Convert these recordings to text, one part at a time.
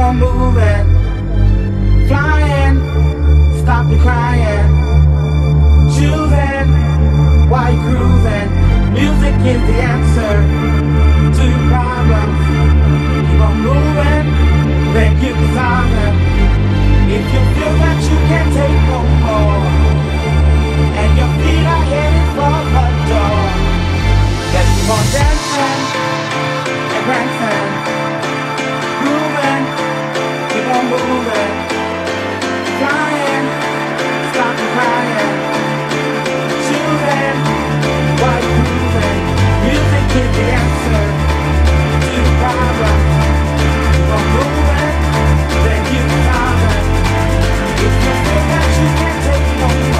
on moving, flying, stop your crying, choosing Why you grooving. Music is the answer to your problems. Keep on moving, then you can solve them. If you feel that you can't take Thank you.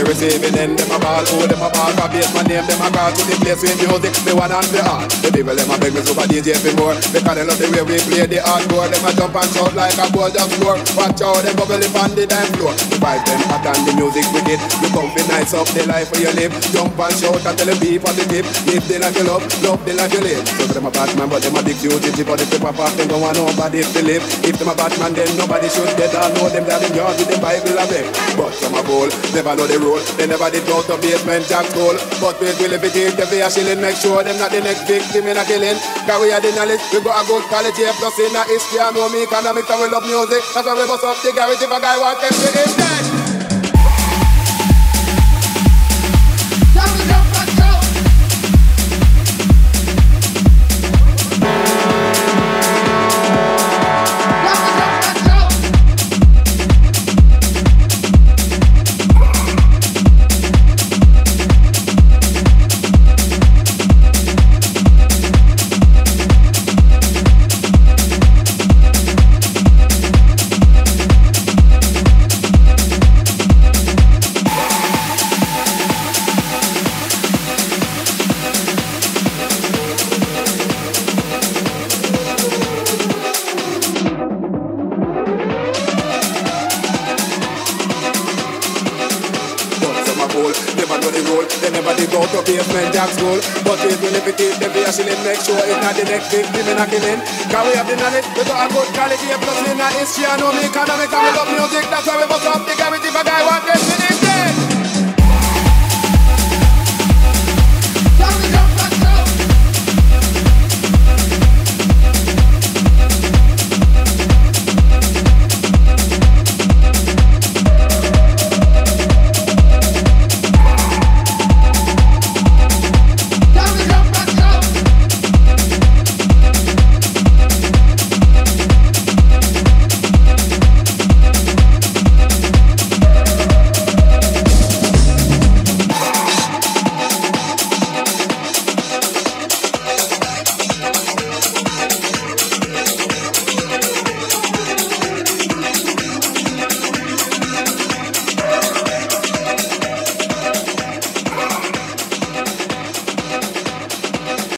Throw them the receiving end, them a ball. Oh, them a ball for basement name, them a call to the place with music. The one and the all. The people them a beg me super DJ for more. Because they love the way we play the hardcore. Them a jump and shout like a ball just score. Watch out, them bubble up on the dance floor. The vibe them hot and the music wicked. You come fi nice up the life where you live. Jump and shout and tell them people the tip. Live the life you love, love the life you live. So them a bad man, but them a big duty. But if them a pop, them don't want nobody to live. If them a bad man, then nobody should get all know them that in yard with the Bible a beg. But some a bowl, never know the rule. They never did go to basement jack school. But we will if it the a shilling, make sure them not the next victim in a killing. Cause we are the knowledge, we got a good quality plus in a history. I know me economics and we love music. That's why we bust up the garage if a guy wants to be dead. Next big thing in a killing. Cause we have the knowledge, we got a good quality, plus in a history, I know me economic, and we music, that's why we